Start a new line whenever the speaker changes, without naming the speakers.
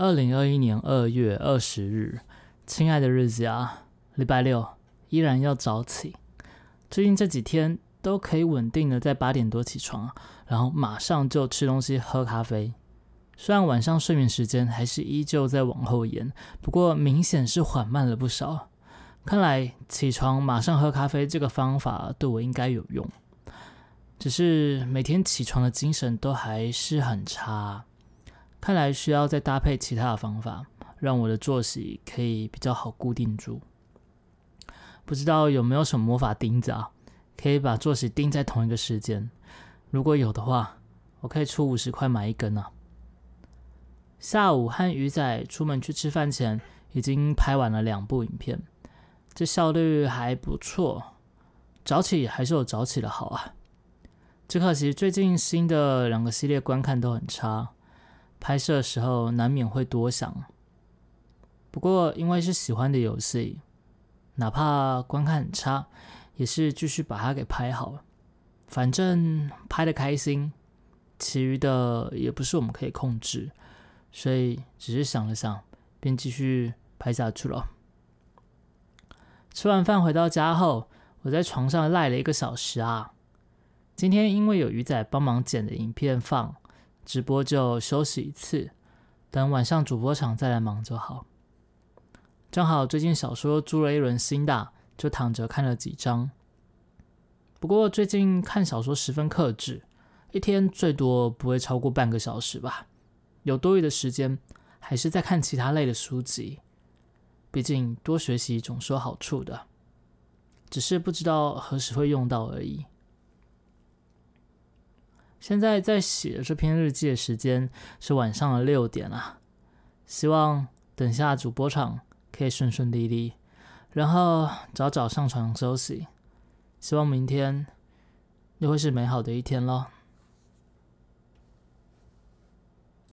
二零二一年二月二十日，亲爱的日子啊，礼拜六依然要早起。最近这几天都可以稳定的在八点多起床，然后马上就吃东西、喝咖啡。虽然晚上睡眠时间还是依旧在往后延，不过明显是缓慢了不少。看来起床马上喝咖啡这个方法对我应该有用，只是每天起床的精神都还是很差。看来需要再搭配其他的方法，让我的作息可以比较好固定住。不知道有没有什么魔法钉子啊，可以把作息钉在同一个时间？如果有的话，我可以出五十块买一根啊。下午和鱼仔出门去吃饭前，已经拍完了两部影片，这效率还不错。早起还是有早起的好啊，只可惜最近新的两个系列观看都很差。拍摄的时候难免会多想，不过因为是喜欢的游戏，哪怕观看很差，也是继续把它给拍好。反正拍的开心，其余的也不是我们可以控制，所以只是想了想，便继续拍下去了。吃完饭回到家后，我在床上赖了一个小时啊。今天因为有鱼仔帮忙剪的影片放。直播就休息一次，等晚上主播场再来忙就好。正好最近小说租了一轮新的，就躺着看了几章。不过最近看小说十分克制，一天最多不会超过半个小时吧。有多余的时间，还是在看其他类的书籍。毕竟多学习总是有好处的，只是不知道何时会用到而已。现在在写这篇日记的时间是晚上的六点啊，希望等下主播场可以顺顺利利，然后早早上床休息，希望明天又会是美好的一天咯。